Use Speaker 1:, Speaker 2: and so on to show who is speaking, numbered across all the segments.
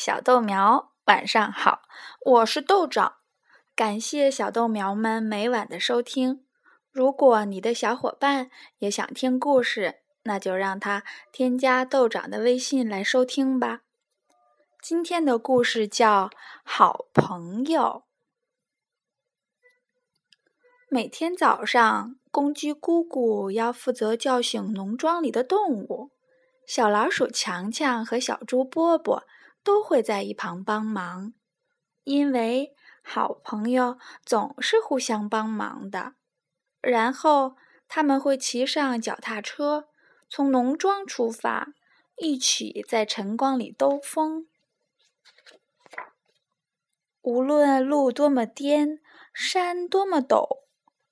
Speaker 1: 小豆苗，晚上好，我是豆长，感谢小豆苗们每晚的收听。如果你的小伙伴也想听故事，那就让他添加豆长的微信来收听吧。今天的故事叫《好朋友》。每天早上，公鸡姑姑要负责叫醒农庄里的动物，小老鼠强强和小猪波波。都会在一旁帮忙，因为好朋友总是互相帮忙的。然后他们会骑上脚踏车，从农庄出发，一起在晨光里兜风。无论路多么颠，山多么陡，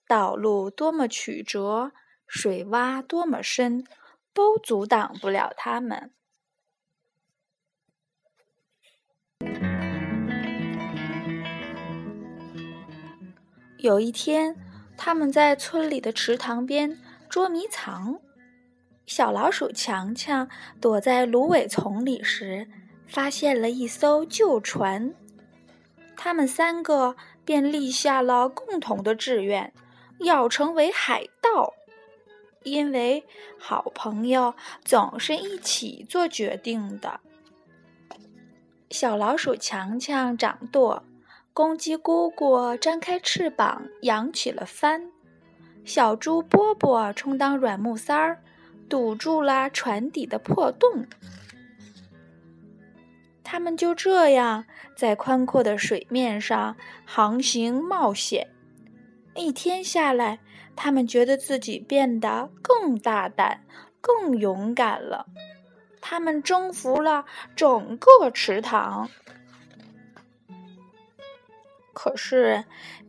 Speaker 1: 道路多么曲折，水洼多么深，都阻挡不了他们。有一天，他们在村里的池塘边捉迷藏。小老鼠强强躲在芦苇丛里时，发现了一艘旧船。他们三个便立下了共同的志愿，要成为海盗。因为好朋友总是一起做决定的。小老鼠强强掌舵。公鸡姑姑张开翅膀，扬起了帆；小猪波波充当软木塞儿，堵住了船底的破洞。他们就这样在宽阔的水面上航行冒险。一天下来，他们觉得自己变得更大胆、更勇敢了。他们征服了整个池塘。可是，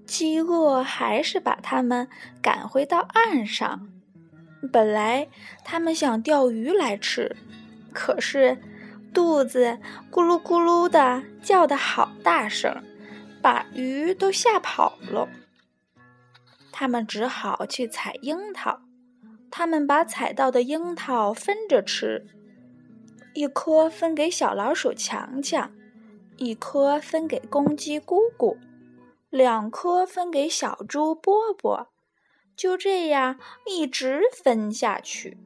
Speaker 1: 饥饿还是把他们赶回到岸上。本来他们想钓鱼来吃，可是肚子咕噜咕噜的叫得好大声，把鱼都吓跑了。他们只好去采樱桃。他们把采到的樱桃分着吃，一颗分给小老鼠强强，一颗分给公鸡姑姑。两颗分给小猪波波，就这样一直分下去。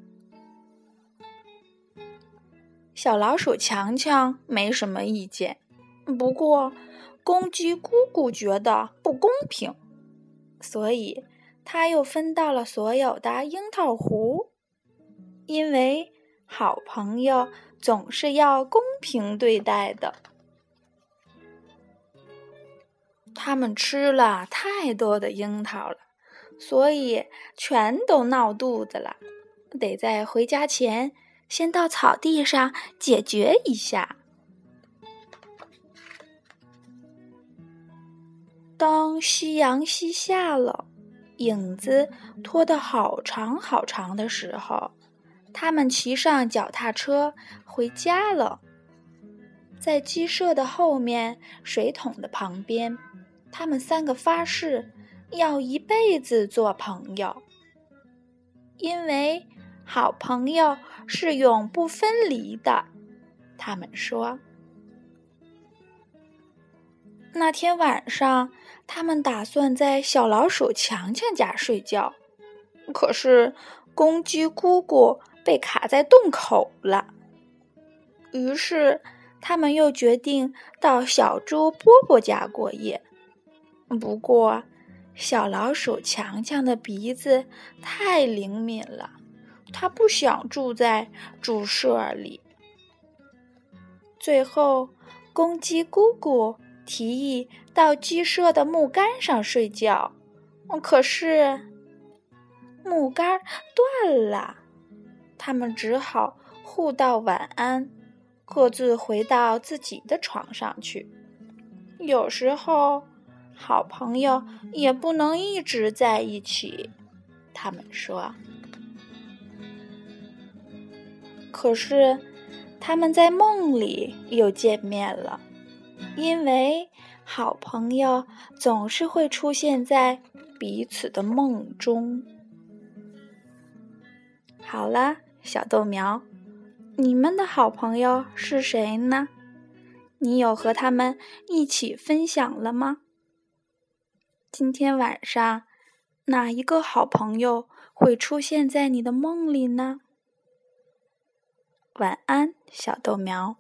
Speaker 1: 小老鼠强强没什么意见，不过公鸡姑姑觉得不公平，所以他又分到了所有的樱桃核。因为好朋友总是要公平对待的。他们吃了太多的樱桃了，所以全都闹肚子了，得在回家前先到草地上解决一下。当夕阳西下了，影子拖得好长好长的时候，他们骑上脚踏车回家了。在鸡舍的后面，水桶的旁边。他们三个发誓要一辈子做朋友，因为好朋友是永不分离的。他们说，那天晚上，他们打算在小老鼠强强家睡觉，可是公鸡姑姑被卡在洞口了。于是，他们又决定到小猪波波家过夜。不过，小老鼠强强的鼻子太灵敏了，它不想住在猪舍里。最后，公鸡姑姑提议到鸡舍的木杆上睡觉，可是木杆断了，他们只好互道晚安，各自回到自己的床上去。有时候。好朋友也不能一直在一起，他们说。可是他们在梦里又见面了，因为好朋友总是会出现在彼此的梦中。好了，小豆苗，你们的好朋友是谁呢？你有和他们一起分享了吗？今天晚上，哪一个好朋友会出现在你的梦里呢？晚安，小豆苗。